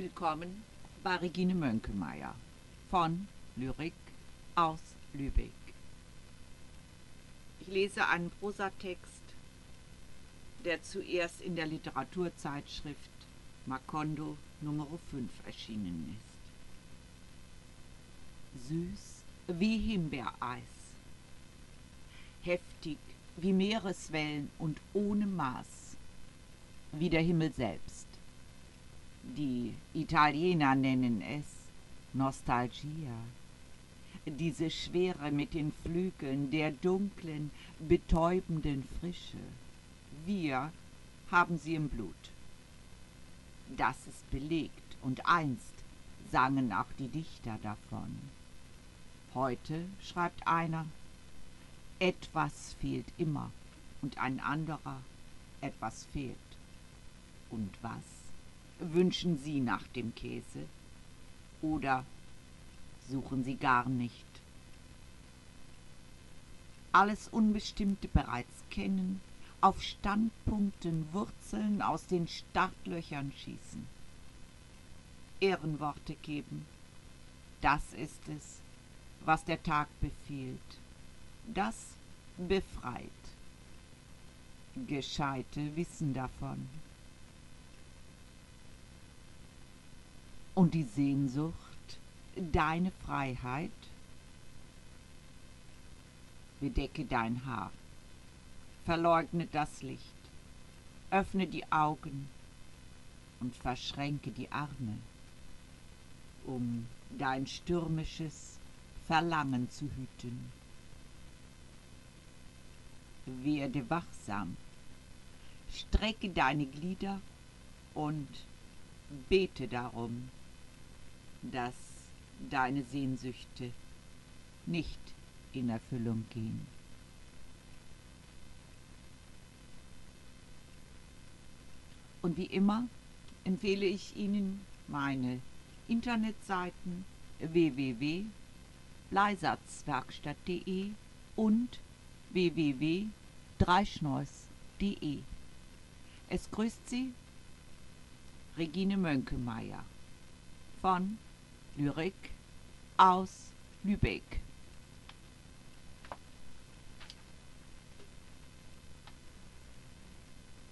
Willkommen bei Regine Mönkemeyer von Lyrik aus Lübeck. Ich lese einen Prosatext, der zuerst in der Literaturzeitschrift Macondo Nummer 5 erschienen ist. Süß wie Himbeereis, heftig wie Meereswellen und ohne Maß, wie der Himmel selbst. Die Italiener nennen es Nostalgia. Diese Schwere mit den Flügeln der dunklen, betäubenden Frische. Wir haben sie im Blut. Das ist belegt und einst sangen auch die Dichter davon. Heute schreibt einer, etwas fehlt immer und ein anderer, etwas fehlt. Und was? Wünschen Sie nach dem Käse? Oder suchen Sie gar nicht? Alles Unbestimmte bereits kennen, auf Standpunkten Wurzeln aus den Startlöchern schießen. Ehrenworte geben, das ist es, was der Tag befiehlt. Das befreit. Gescheite wissen davon. Und die Sehnsucht, deine Freiheit? Bedecke dein Haar, verleugne das Licht, öffne die Augen und verschränke die Arme, um dein stürmisches Verlangen zu hüten. Werde wachsam, strecke deine Glieder und bete darum, dass deine Sehnsüchte nicht in Erfüllung gehen. Und wie immer empfehle ich Ihnen meine Internetseiten www.bleisatzwerkstatt.de und www.dreischneus.de. Es grüßt Sie Regine Mönkemeyer von Lyrik aus Lübeck.